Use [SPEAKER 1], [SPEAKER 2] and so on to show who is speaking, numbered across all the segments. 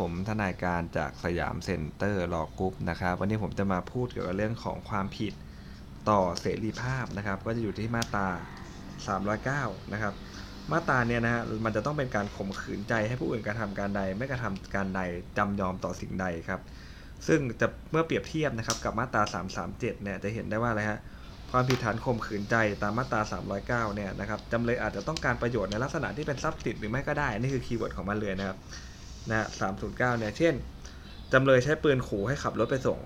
[SPEAKER 1] ผมทนายการจากสยามเซ็นเตอร์ Law Group นะครับ วันนี้ผมจะมาพูดเกี่ยวกับเรื่องของความผิดต่อเสรีภาพนะครับ ก็จะอยู่ที่มาตรา309นะครับ มาตราเนี่ยนะฮะมันจะต้องเป็นการข่มขืนใจให้ผู้อื่นกระทำการใด ไม่กระทำการใดจำยอมต่อสิ่งใดครับ ซึ่งจะเมื่อเปรียบเทียบนะครับกับมาตรา 337เนี่ยจะเห็นได้ว่าอะไรฮะความผิดฐานข่มขืนใจตามมาตรา 309 เนี่ยนะครับจำเลยอาจจะต้องการประโยชน์ในลักษณะที่เป็นทรัพย์สินหรือไม่ก็ได้ นี่คือ keyword ของมันเลยนะครับ นะ309เนี่ย เช่น จำเลยใช้ปืนขู่ให้ขับรถไปส่ง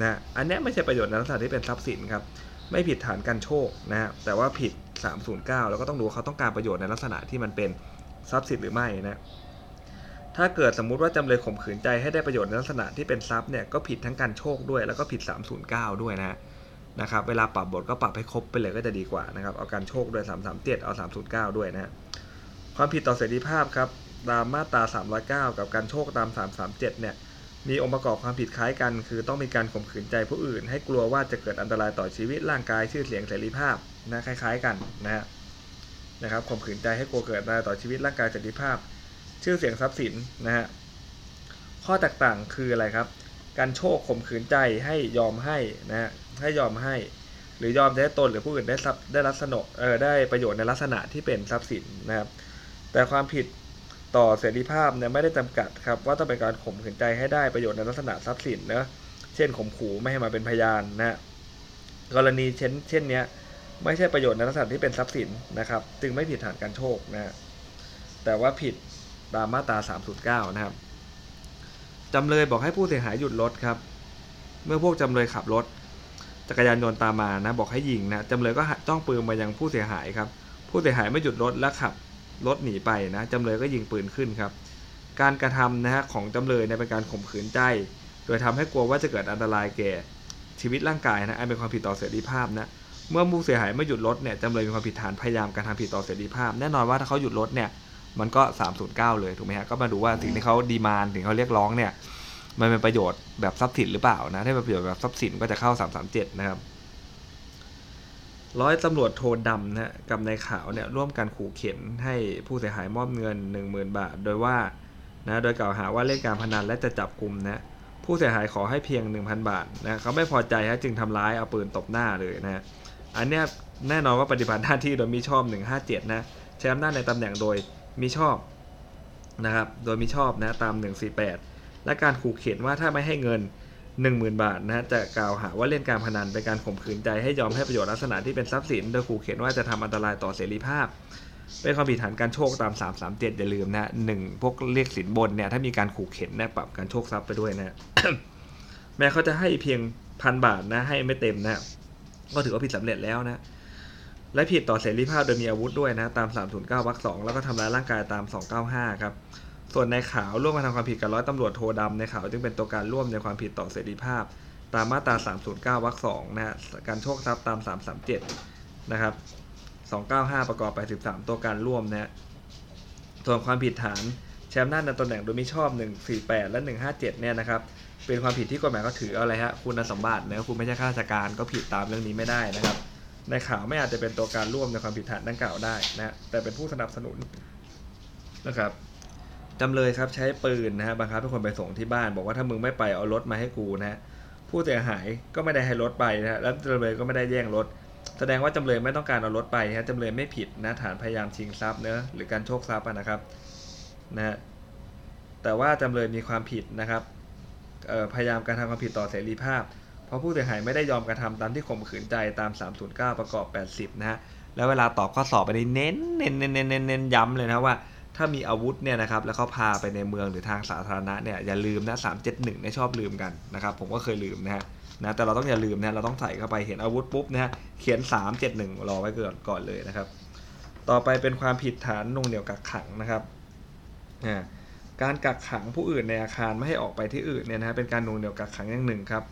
[SPEAKER 1] นะ อันนี้ไม่ใช่ประโยชน์ในลักษณะที่เป็นทรัพย์สินครับ ไม่ผิดฐานการโชคนะฮะ แต่ว่าผิด 309 แล้วก็ต้องดูเขาต้องการประโยชน์ในลักษณะที่มันเป็นทรัพย์สินหรือไม่นะ ถ้าเกิดสมมุติว่าจำเลยข่มขืนใจให้ได้ประโยชน์ในลักษณะที่เป็นทรัพย์เนี่ย ก็ผิดทั้งการโชคด้วย แล้วก็ผิด 309 ด้วยนะนะครับ เวลาปรับบทก็ปรับให้ครบไปเลยก็จะดีกว่านะครับ เอาการโชคด้วย 337 เอา 309 ด้วยนะ ความผิดต่อเสรีภาพครับ ตามมาตรา309 กับการโชคตาม 337 เนี่ย มีองค์ประกอบความผิดคล้ายกัน คือต้องมีการข่มขืนใจผู้อื่น ให้กลัวว่าจะเกิดอันตรายต่อชีวิตร่างกายชื่อเสียงเสรีภาพนะคล้าย ๆ กันนะฮะนะครับข่มขืนใจให้กลัวเกิดอันตรายต่อชีวิตร่างกายเสรีภาพ ชื่อเสียงทรัพย์สินนะฮะข้อแตกต่างคืออะไรครับ การโชคข่มขืนใจให้ยอมให้นะฮะให้ยอมให้ หรือยอมให้ตนหรือผู้อื่นได้ทรัพย์ได้รับสนกเออได้ประโยชน์ในลักษณะที่เป็นทรัพย์สินนะครับแต่ความผิด ต่อเสรีภาพเนี่ยไม่ได้จำกัดครับว่าต้องเป็นการข่มขืนใจให้ได้ประโยชน์ในลักษณะทรัพย์สินนะเช่นข่มขู่ไม่ให้มาเป็นพยานนะกรณีเช่นเช่นนี้ไม่ใช่ประโยชน์ในลักษณะที่เป็นทรัพย์สินนะครับ จึงไม่ผิดฐานการโชคนะแต่ว่าผิดตามมาตรา309นะครับจำเลยบอกให้ผู้เสียหายหยุดรถครับ เมื่อพวกจำเลยขับรถ จักรยานยนต์ตามมานะ บอกให้ยิงนะจำเลยก็จ้องปืนมายังผู้เสียหายครับ ผู้เสียหายไม่หยุดรถและขับ รถหนีไปนะจำเลยก็ยิงปืนขึ้นครับ การกระทำนะฮะของจำเลยเนี่ยเป็นการข่มขืนใจ โดยทำให้กลัวว่าจะเกิดอันตรายแก่ชีวิตร่างกายนะอันเป็นความผิดต่อเสรีภาพนะเมื่อผู้เสียหายไม่หยุดรถเนี่ยจำเลยมีความผิดฐานพยายามการทำผิดต่อเสรีภาพ แน่นอนว่าถ้าเขาหยุดรถเนี่ยมันก็ 309 เลยถูกไหมฮะก็มาดูว่าสิ่งที่เขาดีมานถึงเขาเรียกร้องเนี่ยมันเป็นประโยชน์แบบทรัพย์สินหรือเปล่านะถ้าเป็นประโยชน์แบบทรัพย์สินก็จะเข้า 337 นะครับ ร้อยตำรวจโทดำนะกับนายขาวเนี่ยร่วมกันขู่เข็นให้ผู้เสียหายมอบเงิน 10,000 บาท โดยว่านะโดยกล่าวหาว่าเล่นการพนันและจะจับกลุ่มนะผู้เสียหายขอให้เพียง 1,000 บาทนะเขาไม่พอใจฮะจึงทำร้ายเอาปืนตบหน้าเลยนะอันเนี้ยแน่นอนว่าปฏิบัติหน้าที่โดยมิชอบ 157 นะใช้อำนาจในตำแหน่งโดยมิชอบนะครับโดยมิชอบนะตาม 148 และการขู่เข็นว่าถ้าไม่ให้เงิน 10,000 บาทนะจะกล่าวหาว่าเล่นการพนันเป็นการข่มขืนใจให้ยอมให้ประโยชน์ลักษณะที่เป็นทรัพย์สิน โดยขู่เข็นว่าจะทำอันตรายต่อเสรีภาพ เป็นความผิดฐานการโชคตาม 337 อย่าลืมนะหนึ่งพวกเรียกสินบนเนี่ยถ้ามีการขู่เข็นนะปรับการโชคทรัพย์ไปด้วยนะแม้เขาจะให้เพียงพันบาทนะให้ไม่เต็มนะก็ถือว่าผิดสำเร็จแล้วนะและผิดต่อเสรีภาพโดยมีอาวุธด้วยนะตาม 309วรรคสองแล้วก็ทำร้ายร่างกายตาม 295 ครับ ส่วนในขาวร่วมกันทำความผิดกับร้อยตำรวจโทดำในข่าวจึงเป็นตัวการร่วมในความผิดต่อเสรีภาพ ตามมาตรา 309วรรคสองนะฮะการโชคทรัพย์ตาม 337 นะครับ 295 ประกอบไป 13 ตัวการร่วมนะฮะส่วนความผิดฐานแชมป์หน้าในตำแหน่งโดยมิชอบ 148 และ 157 เนี่ยนะครับ เป็นความผิดที่กฎหมายเขาถือเอาอะไรฮะ คุณสมบัตินะคุณไม่ใช่ข้าราชการก็ผิดตามเรื่องนี้ไม่ได้นะครับ ในข่าวไม่อาจจะเป็นตัวการร่วมในความผิดฐานดังกล่าวได้นะ แต่เป็นผู้สนับสนุนนะครับ จำเลยครับใช้ปืนนะฮะบังคับให้คนไปส่งที่บ้าน บอกว่าถ้ามึงไม่ไปเอารถมาให้กูนะผู้เสียหายก็ไม่ได้ให้รถไปนะแล้วจำเลยก็ไม่ได้แย่งรถ แสดงว่าจำเลยไม่ต้องการเอารถไปนะจำเลยไม่ผิดนะฐานพยายามชิงทรัพย์เนะหรือการโชคทรัพย์นะครับนะฮะแต่ว่าจำเลยมีความผิดนะครับพยายามการทำความผิดต่อเสรีภาพ เพราะผู้เสียหายไม่ได้ยอมกระทำตามที่ข่มขืนใจตาม 309 ประกอบ 80 นะฮะแล้วเวลาตอบข้อสอบไปนเน้นเน้นเน้นเน้นเน้นย้ำเลยนะว่า ถ้ามีอาวุธเนี่ยนะครับแล้วเขาพาไปในเมืองหรือทางสาธารณะเนี่ยอย่าลืมนะสามเจ็ดหนึ่งเนี่ยชอบลืมกันนะครับผมก็เคยลืมนะฮะนะแต่เราต้องอย่าลืมนะเราต้องใส่เข้าไปเห็นอาวุธปุ๊บนะฮะเขียนสามเจ็ดหนึ่งรอไว้ก่อนก่อนเลยนะครับ ต่อไปเป็นความผิดฐานนงเหนียวกักขังนะครับการกักขังผู้อื่นในอาคารไม่ให้ออกไปที่อื่นเนี่ยนะฮะเป็นการนงเหนียวกักขังอย่างหนึ่งครับ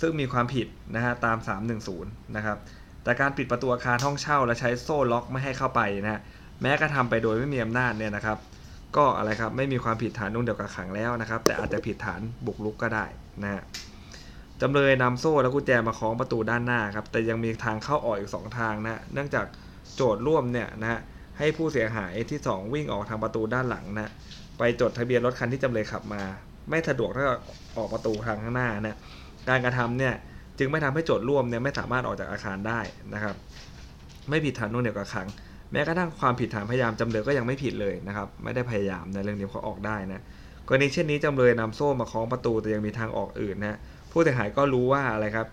[SPEAKER 1] ซึ่งมีความผิดนะฮะตาม 310 นะครับแต่การปิดประตูอาคารห้องเช่าและใช้โซ่ล็อกไม่ให้เข้าไปนะฮะ แม้กระทำไปโดยไม่มีอำนาจเนี่ยนะครับ ก็อะไรครับไม่มีความผิดฐานนุ่งเดียวกับขังแล้วนะครับ แต่อาจจะผิดฐานบุกรุกก็ได้นะฮะจำเลยนำโซ่และกุญแจมาคล้องประตูด้านหน้าครับแต่ยังมีทางเข้าออกอีกสองทางนะเนื่องจากโจทย์ร่วมเนี่ยนะฮะให้ผู้เสียหายที่ 2 วิ่งออกทางประตูด้านหลังนะไปจดทะเบียนรถคันที่จำเลยขับมา ไม่สะดวกถ้าออกประตูทางข้างหน้านี่ยการกระทำเนี่ยจึงไม่ทำให้โจทย์ร่วมเนี่ยไม่สามารถออกจากอาคารได้นะครับ ไม่ผิดฐานนุ่งเหนียวกักขัง แม้กระทั่งความผิดฐานพยายามจำเลยก็ยังไม่ผิดเลยนะครับ ไม่ได้พยายามในเรื่องนี้เขาออกได้นะกรณีเช่นนี้จำเลยนำโซ่มาคล้องประตูแต่ยังมีทางออกอื่นนะผู้เสียหายก็รู้ว่าอะไรครับ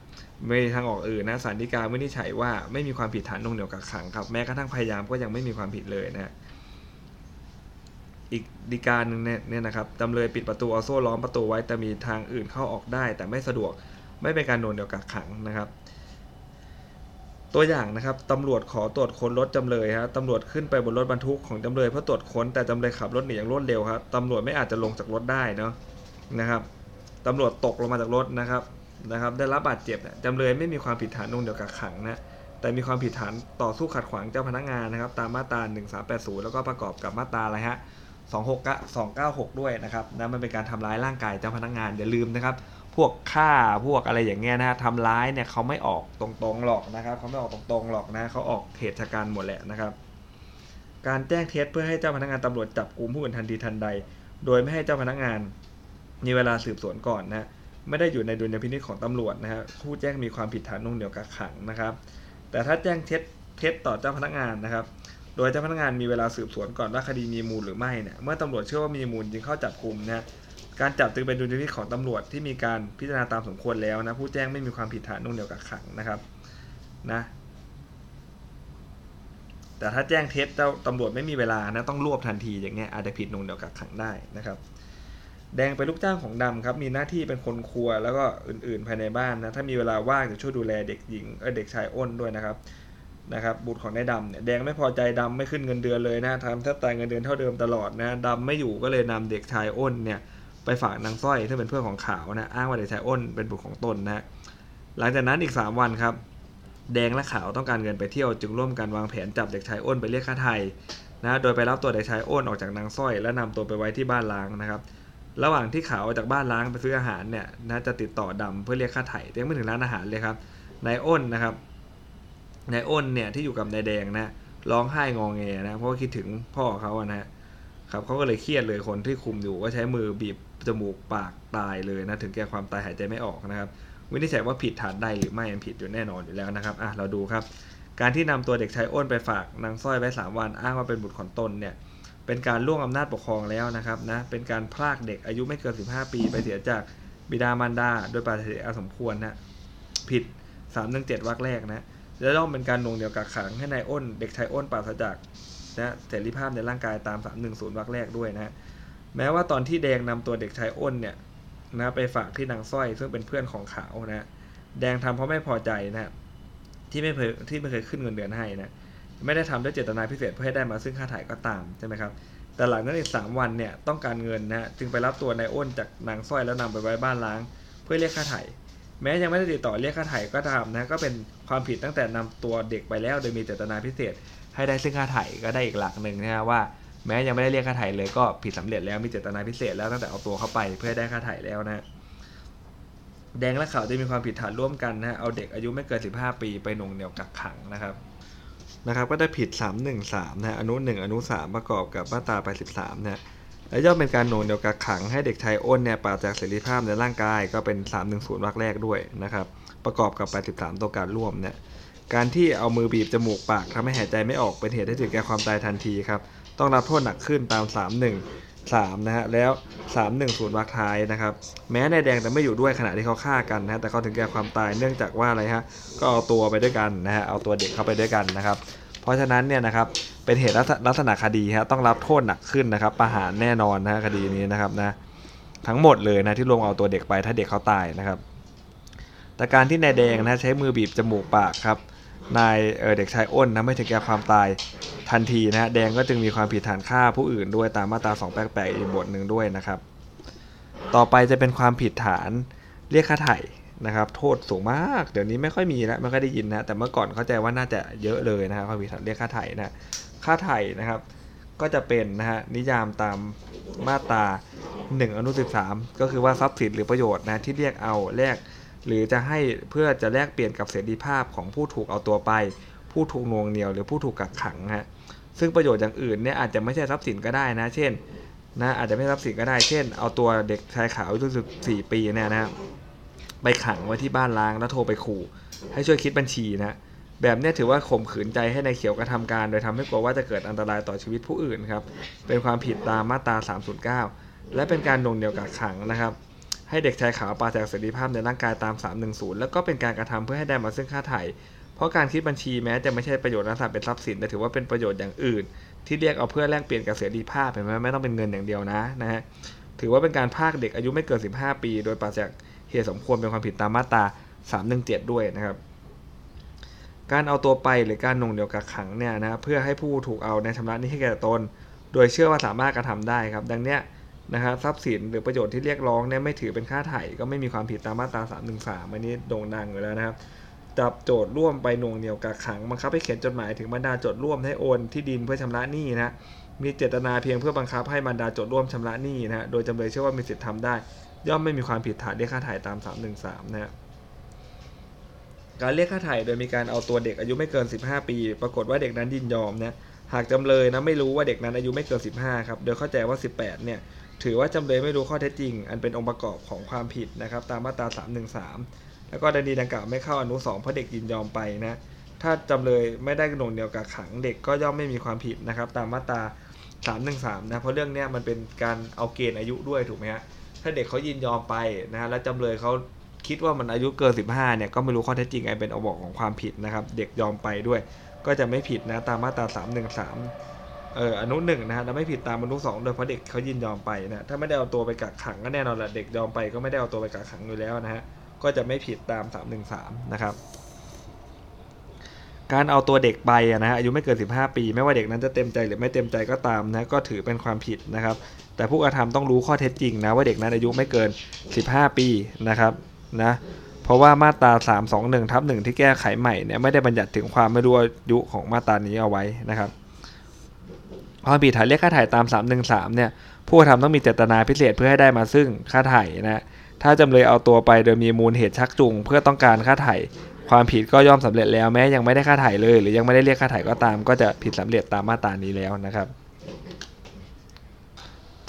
[SPEAKER 1] ไม่มีทางออกอื่นนะสารดีกาไม่ได้ใช้ว่าไม่มีความผิดฐานนงเหนียวกักขังครับแม้กระทั่งพยายามก็ยังไม่มีความผิดเลยนะอีกดีการหนึ่งเนี่ยนะครับจำเลยปิดประตูเอาโซ่ล้อมประตูไว้แต่มีทางอื่นเข้าออกได้ แต่ไม่สะดวกไม่เป็นการโดนเดียวกักขังนะครับ ตัวอย่างนะครับตำรวจขอตรวจค้นรถจำเลยครับตำรวจขึ้นไปบนรถบรรทุกของจำเลยเพื่อตรวจค้นแต่จำเลยขับรถหนีอย่างรวดเร็วครับตำรวจไม่อาจจะลงจากรถได้เนาะนะครับตำรวจตกลงมาจากรถนะครับนะครับ ได้รับบาดเจ็บจำเลยไม่มีความผิดฐานนุ่งเดียวกักขังนะแต่มีความผิดฐานต่อสู้ขัดขวางเจ้าพนักงานนะครับ ตามมาตรา 1380 แล้วก็ประกอบกับมาตราอะไรฮะ26 296 ด้วยนะครับนะมันเป็นการทำร้ายร่างกายเจ้าพนักงานอย่าลืมนะครับ พวกฆ่าพวกอะไรอย่างเงี้ยนะฮะทำร้ายเนี่ยเขาไม่ออกตรงๆหรอกนะครับเขาไม่ออกตรงๆหรอกนะเขาออกเหตุการณ์หมดแหละนะครับ การแจ้งเท็จเพื่อให้เจ้าพนักงานตำรวจจับกุมผู้อื่นทันทีทันใด โดยไม่ให้เจ้าพนักงานมีเวลาสืบสวนก่อนนะไม่ได้อยู่ในดุลยพินิจของตำรวจนะฮะผู้แจ้งมีความผิดฐานนุ่งเหนียวกักขังนะครับ แต่ถ้าแจ้งเท็จเท็จต่อเจ้าพนักงานนะครับ โดยเจ้าพนักงานมีเวลาสืบสวนก่อนว่าคดีมีมูลหรือไม่เนี่ยเมื่อตำรวจเชื่อว่ามีมูลจึงเข้าจับกลุ่มนะ การจับจึงเป็นดุลยพินิจของตำรวจที่มีการพิจารณาตามสมควรแล้วนะผู้แจ้งไม่มีความผิดฐานนุ่งเหนียวกักขังนะครับนะแต่ถ้าแจ้งเท็จเจ้าตำรวจไม่มีเวลานะต้องรวบทันทีอย่างเงี้ยอาจจะผิดนุ่งเหนียวกักขังได้นะครับ แดงเป็นลูกจ้างของดำครับมีหน้าที่เป็นคนครัวแล้วก็อื่นๆภายในบ้านนะถ้ามีเวลาว่างจะช่วยดูแลเด็กหญิงเออเด็กชายอ้นด้วยนะครับนะครับบุตรของนายดำเนี่ยแดงไม่พอใจดำไม่ขึ้นเงินเดือนเลยนะทำแทบตายเงินเดือนเท่าเดิมตลอดนะดำไม่อยู่ก็เลยนำเด็กชายอ้นเนี่ย ไปฝากนางสร้อยที่เป็นเพื่อนของขาวนะอ้างว่าเด็กชายอ้นเป็นบุตรของตนนะหลังจากนั้นอีก 3 วันครับ แดงและขาวต้องการเงินไปเที่ยวจึงร่วมกันวางแผนจับเด็กชายอ้นไปเรียกค่าไทยนะโดยไปรับตัวเด็กชายอ้นออกจากนางสร้อย และนำตัวไปไว้ที่บ้านล้างนะครับระหว่างที่ขาวออกจากบ้านล้างไปซื้ออาหารเนี่ยนะจะติดต่อดำเพื่อเรียกค่าไถ่ยังไม่ถึงร้านอาหารเลยครับนายอ้นนะครับนายอ้นเนี่ยที่อยู่กับนายแดงนะร้องไห้งองแงนะเพราะว่าคิดถึงพ่อเขาอะนะครับเขาก็เลยเครียดเลยคนที่คุมอยู่ก็ใช้มือบีบ จมูกปากตายเลยนะถึงแก่ความตายหายใจไม่ออกนะครับ วินิจฉัยว่าผิดฐานใดหรือไม่มันผิดอยู่แน่นอนอยู่แล้วนะครับอะเราดูครับ การที่นำตัวเด็กชายอ้นไปฝากนางสร้อยไว้3วันอ้างว่าเป็นบุตรของตนเนี่ยเป็นการล่วงอำนาจปกครองแล้วนะครับนะเป็นการพรากเด็กอายุไม่เกิน 15 ปี ไปเสียจากบิดามารดา โดยปราศจากสมควรนะผิด3 1 7วรรคแรกนะจะต้องเป็นการนวงเหนียวกักขังให้นายอ้น เด็กชายอ้นปราศจากนะเสรีภาพในร่างกายตาม310วรรคแรกด้วยนะ แม้ว่าตอนที่แดงนำตัวเด็กชายอ้นเนี่ยนะไปฝากที่นางสร้อยซึ่งเป็นเพื่อนของขาวนะ แดงทำเพราะไม่พอใจนะที่ไม่เคยที่ไม่เคยขึ้นเงินเดือนให้นะไม่ได้ทำด้วยเจตนาพิเศษเพื่อให้ได้มาซึ่งค่าถ่ายก็ตามใช่ไหมครับแต่หลังนั้นอีกสามวันเนี่ยต้องการเงินนะจึงไปรับตัวนายอ้นจากนางสร้อยแล้วนำไปไว้บ้านล้าง เพื่อเรียกค่าถ่ายแม้ยังไม่ได้ติดต่อเรียกค่าถ่ายก็ตามนะก็เป็นความผิดตั้งแต่นำตัวเด็กไปแล้ว โดยมีเจตนาพิเศษ ให้ได้ซึ่งค่าถ่ายก็ได้อีกหลักหนึ่งนะว่า แม้ยังไม่ได้เรียกค่าถ่เลยก็ผิดสำเร็จแล้วมีเจตนาพิเศษแล้วตั้งแต่เอาตัวเข้าไปเพื่อได้ค่าถ่แล้วนะแดงและขาวจะมีความผิดฐานร่วมกันนะเอาเด็กอายุไม่เกิน 15 ปีไปหน่วงเหนี่ยวกักขังนะครับนะครับก็ได้ผิด 313นะฮะอนุ 1 อนุ 3 ประกอบกับมาตรา83นะฮะและย่อมเป็นการหน่วงเหนี่ยวกักขังให้เด็กชายอ้นเนี่ยปราศจากเสรีภาพในร่างกายก็เป็น 310วรรคแรกด้วยนะครับประกอบกับ 83 ตัวการร่วมเนี่ยการที่เอามือบีบจมูกปากทำให้หายใจไม่ออกเป็นเหตุให้ถึงแก่ความตายทันทีครับ ต้องรับโทษหนักขึ้นตาม 31 3นะฮะแล้ว 310วรรคท้ายนะครับแม้นายแดงจะไม่อยู่ด้วยขณะที่เขาฆ่ากันนะแต่เขาถึงแก่ความตายเนื่องจากว่าอะไรฮะก็เอาตัวไปด้วยกันนะฮะเอาตัวเด็กเข้าไปด้วยกันนะครับเพราะฉะนั้นเนี่ยนะครับเป็นเหตุลักษณะคดีฮะต้องรับโทษหนักขึ้นนะครับประหารแน่นอนนะคดีนี้นะครับนะทั้งหมดเลยนะที่รวมเอาตัวเด็กไปถ้าเด็กเขาตายนะครับ แต่การที่นายแดงนะใช้มือบีบจมูกปากครับนายเเด็กชายอ้นนะไม่ถึงแก่ความตาย ทันทีนะฮะแดงก็จึงมีความผิดฐานฆ่าผู้อื่นด้วยตามมาตรา288อีกบทหนึ่งด้วยนะครับ ต่อไปจะเป็นความผิดฐานเรียกค่าไถ่นะครับ โทษสูงมาก เดี๋ยวนี้ไม่ค่อยมีแล้วไม่ค่อยได้ยินนะแต่เมื่อก่อนเข้าใจว่าน่าจะเยอะเลยนะครับความผิดฐานเรียกค่าไถ่นะค่าไถ่นะครับ ก็จะเป็นนะฮะนิยามตามมาตรา 1 อนุ 13 ก็คือว่าทรัพย์สินหรือประโยชน์นะที่เรียกเอาแลกหรือจะให้เพื่อจะแลกเปลี่ยนกับเสรีภาพของผู้ถูกเอาตัวไป ผู้ถูกนวงเหนียวหรือผู้ถูกกักขังฮะซึ่งประโยชน์อย่างอื่นเนี่ยอาจจะไม่ใช่ทรัพย์สินก็ได้นะ เช่นนะอาจจะไม่ทรัพย์สินก็ได้เช่น เอาตัวเด็กชายขาวอายุ14ปีเนี่ยนะครับไปขังไว้ที่บ้านล้างแล้วโทรไปขู่ให้ช่วยคิดบัญชีนะแบบนี้ถือว่าข่มขืนใจให้ในายเขียวกระทำการ โดยทำให้กลัวว่าจะเกิดอันตรายต่อชีวิตผู้อื่นครับ เป็นความผิดตามมาตรา 309 และเป็นการหน่วงเหนี่ยวกักขังนะครับ ให้เด็กชายขาวปราศจากเสรีภาพในร่างกายตาม 310 แล้วก็เป็นการกระทำเพื่อให้ได้มาซึ่งค่าไถ่ ราะการคิดบัญชีแม้จะไม่ใช่ประโยชน์ลักษณะเป็นทรัพย์สินแต่ถือว่าเป็นประโยชน์อย่างอื่น ที่เรียกเอาเพื่อแลกเปลี่ยนกับเสรีภาพเห็นไหมไม่ต้องเป็นเงินอย่างเดียวนะนะฮะถือว่าเป็นการพากเด็กอายุไม่เกิน 15 ปี โดยปราศจากเหตุสมควรเป็นความผิดตามมาตรา 317 ด้วยนะครับ การเอาตัวไปหรือการหน่วงเหนี่ยวกักขังเนี่ยนะเพื่อให้ผู้ถูกเอาในชำระนี้ให้แก่ตน โดยเชื่อว่าสามารถกระทำได้ครับ ดังเนี้ยนะครับทรัพย์สินหรือประโยชน์ที่เรียกร้องเนี่ยไม่ถือเป็นค่าไถ่ก็ไม่มีความผิดตามมาตรา 313 อันนี้โด่งดังอยู่แล้วนะครับ จับโจทย์ร่วมไปหน่วงเหนี่ยวกักขังบังคับให้เขียนจดหมายถึงบรรดาโจทย์ร่วมให้โอนที่ดินเพื่อชำระหนี้นะมีเจตนาเพียงเพื่อบังคับให้บรรดาโจทย์ร่วมชำระหนี้นะโดยจำเลยเชื่อว่ามีสิทธิ์ทำได้ ย่อมไม่มีความผิดฐานเรียกค่าถ่ายตาม 313นะฮะการเรียกค่าถ่ายโดยมีการเอาตัวเด็กอายุไม่เกิน 15 ปี ปรากฏว่าเด็กนั้นยินยอมนะหากจำเลยนะไม่รู้ว่าเด็กนั้นอายุไม่เกิน 15 ครับ โดยเข้าใจว่า 18 เนี่ย ถือว่าจำเลยไม่รู้ข้อเท็จจริง อันเป็นองค์ประกอบของความผิดนะครับ ตามมาตรา 313 แล้วก็ดันีดังกล่าวไม่เข้าอนุ2เพราะเด็กยินยอมไปนะถ้าจำเลยไม่ได้หน่งเหนี่ยวกักขังเด็กก็ย่อมไม่มีความผิดนะครับ ตามมาตรา313นะเพราะเรื่องนี้มันเป็นการเอาเกณฑ์อายุด้วยถูกไหมฮะถ้าเด็กเขายินยอมไปนะฮะแล้วจำเลยเขาคิดว่ามันอายุเกิน 15เนี่ยก็ไม่รู้ข้อเท็จจริงไอเป็นเองค์ประกของความผิดนะครับ เด็กยอมไปด้วย ก็จะไม่ผิดนะตามมาตรา313เอออนุหนึ่งนะฮะแล้วไม่ผิดตามอนุสองโดยเพราะเด็กเขายินยอมไปนะถ้าไม่ได้เอาตัวไปกักขังก็แน่นอนแหละเด็กยอมไปก็ไม่ได้เอาตัวไปกักขังอยู่แล้วนะฮะ ก็จะไม่ผิดตาม 313 นะครับ การเอาตัวเด็กไปนะฮะอายุไม่เกิน 15 ปี ไม่ว่าเด็กนั้นจะเต็มใจหรือไม่เต็มใจก็ตามนะก็ถือเป็นความผิดนะครับ แต่ผู้กระทำต้องรู้ข้อเท็จจริงนะว่าเด็กนั้นอายุไม่เกิน 15 ปีนะครับนะเพราะว่ามาตรา 321ทับ1ที่แก้ไขใหม่เนี่ยไม่ได้บัญญัติถึงความไม่รู้อายุของมาตรานี้เอาไว้นะครับความผิดฐานเรียกค่าถ่ายตาม 313เนี่ยผู้กระทำต้องมีเจตนาพิเศษเพื่อให้ได้มาซึ่งค่าถ่ายนะ ถ้าจำเลยเอาตัวไปโดยมีมูลเหตุชักจูงเพื่อต้องการค่าไถ่ความผิดก็ย่อมสำเร็จแล้วแม้ยังไม่ได้ค่าไถ่เลย หรือยังไม่ได้เรียกค่าไถ่ก็ตาม ก็จะผิดสำเร็จตามมาตรานี้แล้วนะครับ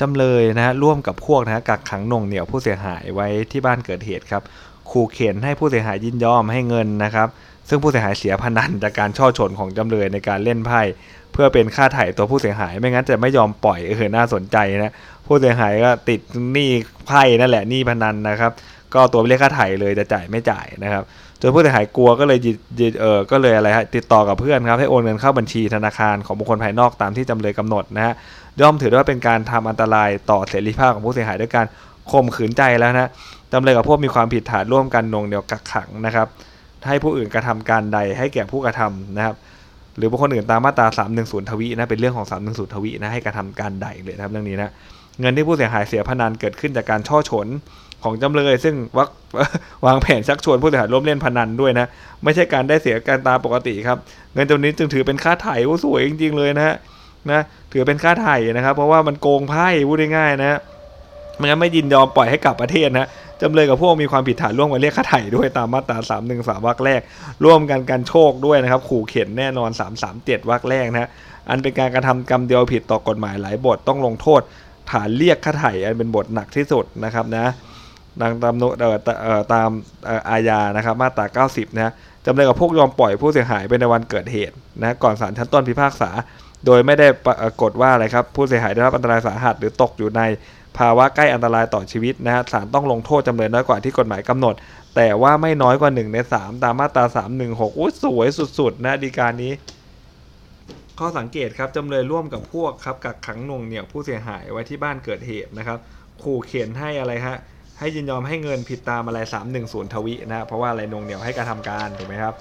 [SPEAKER 1] จำเลยนะร่วมกับพวกนะกักขังน่วงเหนี่ยวผู้เสียหายไว้ที่บ้านเกิดเหตุครับขู่เข็นให้ผู้เสียหายยินยอมให้เงินนะครับ ซึ่งผู้เสียหายเสียพนันจากการช่อฉนของจำเลยในการเล่นไพ่ เพื่อเป็นค่าไถ่ตัวผู้เสียหาย ไม่งั้นจะไม่ยอมปล่อยเออน่าสนใจนะผู้เสียหายก็ติดหนี้ไพ่นั่นแหละหนี้พนันนะครับ ก็ตัวไปเรียกค่าไถ่เลยจะจ่ายไม่จ่ายนะครับจนผู้เสียหายกลัวก็เลยยิยิเออก็เลยอะไรฮะติดต่อกับเพื่อนครับให้โอนเงินเข้าบัญชีธนาคารของบุคคลภายนอกตามที่จำเลยกำหนดนะฮะย่อมถือว่าเป็นการทำอันตรายต่อเสรีภาพของผู้เสียหายด้วยการข่มขืนใจแล้วนะจำเลยกับพวกมีความผิดฐานร่วมกันนงเหนี่ยวกักขังนะครับให้ผู้อื่นกระทำการใดให้แก่ผู้กระทำนะครับ หรือบุคคลอื่นตามมาตรา 310 ทวีนะเป็นเรื่องของ 310 ทวีนะให้การทำการใดเลยนะครับเรื่องนี้นะเงินที่ผู้เสียหายเสียพนันเกิดขึ้นจากการช่อฉนของจำเลย ซึ่งวักวางแผนชักชวนผู้เสียหายร่วมเล่นพนันด้วยนะ ไม่ใช่การได้เสียการตามปกติครับ เงินจำนวนนี้จึงถือเป็นค่าไถ่โอ้สวยจริงๆเลยนะฮะนะถือเป็นค่าไถ่นะครับ เพราะว่ามันโกงไพ่พูดง่ายๆนะ ฮะมันงั้นไม่ยินยอมปล่อยให้กลับประเทศนะจำเลยกับพวกมีความผิดฐานร่วมกันเรียกค่าไถ่ด้วยตามมาตรา 3 1 3วรรคแรก ร่วมกันกันโชคด้วยนะครับ ขู่เข็นแน่นอน 337วรรคแรกนะอันเป็นการกระทำกรรมเดียวผิดต่อกฎหมายหลายบทต้องลงโทษ ฐานเรียกค่าไถ่อันเป็นบทหนักที่สุดนะครับนะดังตามโนเอ่อตามอาญานะครับมาตรา 90 นะจำเลยกับพวกยอมปล่อยผู้เสียหายไปในวันเกิดเหตุนะก่อนศาลชั้นต้นพิพากษา โดยไม่ได้ปรากฏว่าอะไรครับผู้เสียหายได้รับอันตรายสาหัสหรือตกอยู่ใน ภาวะใกล้อันตรายต่อชีวิตนะฮะศาลต้องลงโทษจำเลยน้อยกว่าที่กฎหมายกำหนด แต่ว่าไม่น้อยกว่า 1 ใน 3 ตามมาตรา 316อุ้ยสวยสุดๆนะดีการนี้ ข้อสังเกตครับจำเลยร่วมกับพวกครับกักขังหน่วงเหนี่ยวผู้เสียหายไว้ที่บ้านเกิดเหตุนะครับขู่เข็นให้อะไรฮะให้ยินยอมให้เงินผิดตามอะไร 310 ทวินะเพราะว่าอะไรนงเหนี่ยวให้การทำการถูกไหมครับ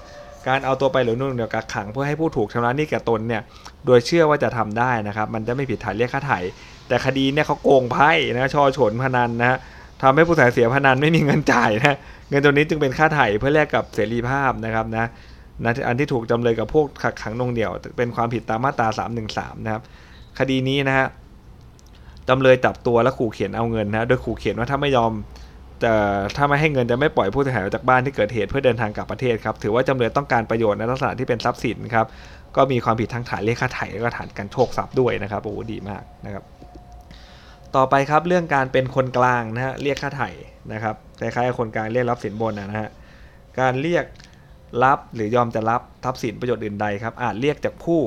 [SPEAKER 1] การเอาตัวไปหรือน่งเหนี่ยวกักขังเพื่อให้ผู้ถูกชำระหนี้แก่ตนเนี่ยโดยเชื่อว่าจะทำได้นะครับมันจะไม่ผิดฐานเรียกค่าไถ่ แต่คดีเนี่ยเขาโกงไพ่นะช่อฉนพนันนะฮะทำให้ผู้เสียเสียพนันไม่มีเงินจ่ายนะเงินตัวนี้จึงเป็นค่าไถ่เพื่อแลกกับเสรีภาพนะครับนะนะอันที่ถูกจำเลยกับพวกขักขังนงเหนี่ยว เป็นความผิดตามมาตรา 313 นะครับ คดีนี้นะฮะจำเลยจับตัวและขู่เขียนเอาเงินนะโดยขู่เขียนว่าถ้าไม่ยอมจะถ้าไม่ให้เงินจะไม่ปล่อยผู้เสียหายออกจากบ้านที่เกิดเหตุเพื่อเดินทางกลับประเทศครับ ถือว่าจำเลยต้องการประโยชน์ในลักษณะที่เป็นทรัพย์สินครับ ก็มีความผิดทั้งฐานเรียกค่าไถ่และก็ฐานการโชคทรัพย์ด้วยนะครับโอ้ดีมากนะครับ ต่อไปครับเรื่องการเป็นคนกลางนะฮะเรียกค่าไถ่นะครับคล้ายๆคนกลางเรียกรับสินบนนะฮะการเรียกรับหรือยอมจะรับทรัพย์สินประโยชน์อื่นใดครับอาจเรียกจากผู้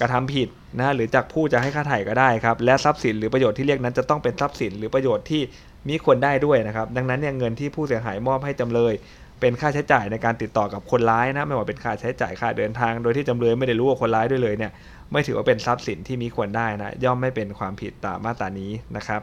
[SPEAKER 1] กระทำผิดนะฮะหรือจากผู้จะให้ค่าไถ่ก็ได้ครับและทรัพย์สินหรือประโยชน์ที่เรียกนั้นจะต้องเป็นทรัพย์สินหรือประโยชน์ที่มีควรได้ด้วยนะครับดังนั้นเนี่ยเงินที่ผู้เสียหายมอบให้จำเลย เป็นค่าใช้จ่ายในการติดต่อกับคนร้ายนะไม่ว่าเป็นค่าใช้จ่ายค่าเดินทาง โดยที่จำเลยไม่ได้รู้ว่าคนร้ายด้วยเลยเนี่ย ไม่ถือว่าเป็นทรัพย์สินที่มีควรได้นะ ย่อมไม่เป็นความผิดตามมาตรานี้นะครับ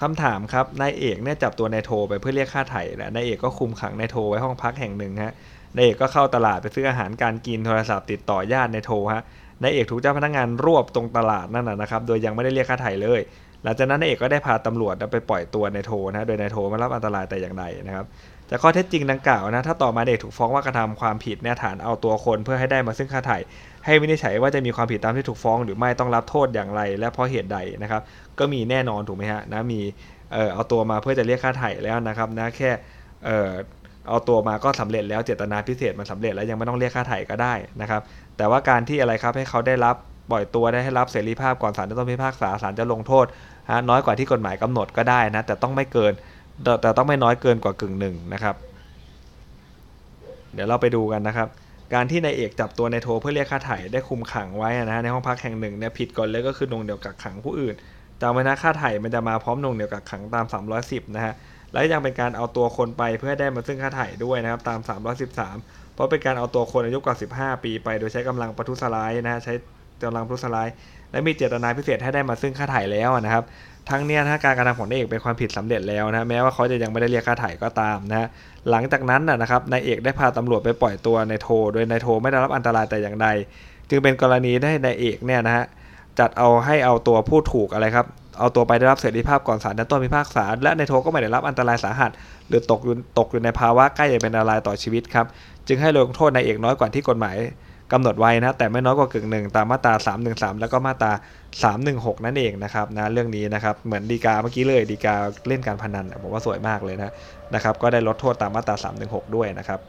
[SPEAKER 1] คำถามครับนายเอกเนี่ยจับตัวนายโทไปเพื่อเรียกค่าไถ่และนายเอกก็คุมขังนายโทไว้ห้องพักแห่งหนึ่งฮะนายเอกก็เข้าตลาดไปซื้ออาหารการกินโทรศัพท์ติดต่อญาตินายโทฮะนายเอกถูกเจ้าพนักงานรวบตรงตลาดนั่นนะนะครับ โดยยังไม่ได้เรียกค่าไถ่เลย หลังจากนั้นนายเอกก็ได้พาตำรวจไปปล่อยตัวนายโทนะ โดยนายโทไม่รับอันตรายแต่อย่างใดนะครับแต่ข้อเท็จจริงดังกล่าวนะถ้าต่อมาเด็กถูกฟ้องว่ากระทำความผิดเนี่ยฐานเอาตัวคนเพื่อให้ได้มาซึ่งค่าไถ่ ให้วินิจฉัยว่าจะมีความผิดตามที่ถูกฟ้อง หรือไม่ต้องรับโทษอย่างไร และเพราะเหตุใดนะครับ ก็มีแน่นอนถูกไหมฮะนะมีเออเอาตัวมาเพื่อจะเรียกค่าไถ่แล้วนะครับนะแค่เออเอาตัวมาก็สำเร็จแล้วเจตนาพิเศษมันสำเร็จแล้วยังไม่ต้องเรียกค่าไถ่ก็ได้นะครับ แต่ว่าการที่อะไรครับให้เขาได้รับปล่อยตัวได้ให้รับเสรีภาพก่อนศาลจะต้องพิพากษาศาลจะลงโทษฮะน้อยกว่าที่กฎหมายกำหนดก็ได้นะแต่ต้องไม่เกินแต่ต้องไม่น้อยเกินกว่ากึ่งหนึ่งนะครับ เดี๋ยวเราไปดูกันนะครับ การที่นายเอกจับตัวนายโทเพื่อเรียกค่าไถ่ได้คุมขังไว้นะฮะในห้องพักแห่งหนึ่งเนี่ยผิดก่อนเลยก็คือนวงเดียวกักขังผู้อื่นจำไว้นะค่าไถ่มันจะมาพร้อมนวงเดียวกักขังตาม 310 นะฮะและยังเป็นการเอาตัวคนไปเพื่อได้มาซึ่งค่าไถ่ด้วยนะครับตาม 313 เพราะเป็นการเอาตัวคนอายุกว่า 15 ปีไป โดยใช้กำลังประทุษร้ายนะฮะใช้กำลังประทุษร้าย และมีเจตนาพิเศษให้ได้มาซึ่งค่าถ่ายแล้วนะครับ ทั้งเนี้ยถ้าการกระทำของนายเอกเป็นความผิดสำเร็จแล้วนะแม้ว่าเขาจะยังไม่ได้เรียกค่าถ่ายก็ตามนะฮะหลังจากนั้นนะครับนายเอกได้พาตำรวจไปปล่อยตัวนายโท โดยนายโทไม่ได้รับอันตรายแต่อย่างใด จึงเป็นกรณีได้นายเอกเนี่ยนะฮะจัดเอาให้เอาตัวผู้ถูกอะไรครับเอาตัวไปได้รับเสรีภาพก่อนศาลชั้นต้นพิพากษา และนายโทก็ไม่ได้รับอันตรายสาหัส หรือตกอยู่ตกอยู่ในภาวะใกล้จะเป็นอันตรายต่อชีวิตครับ จึงให้ลงโทษนายเอกน้อยกว่าที่กฎหมาย กำหนดไว้นะแต่ไม่น้อยกว่ากึ่งหนึ่งตามมาตรา 313 แล้วก็มาตรา 316 นั่นเองนะครับนะเรื่องนี้นะครับเหมือนดีกาเมื่อกี้เลยดีกาเล่นการพนันผมว่าสวยมากเลยนะนะครับก็ได้ลดโทษตามมาตรา 316 ด้วยนะครับ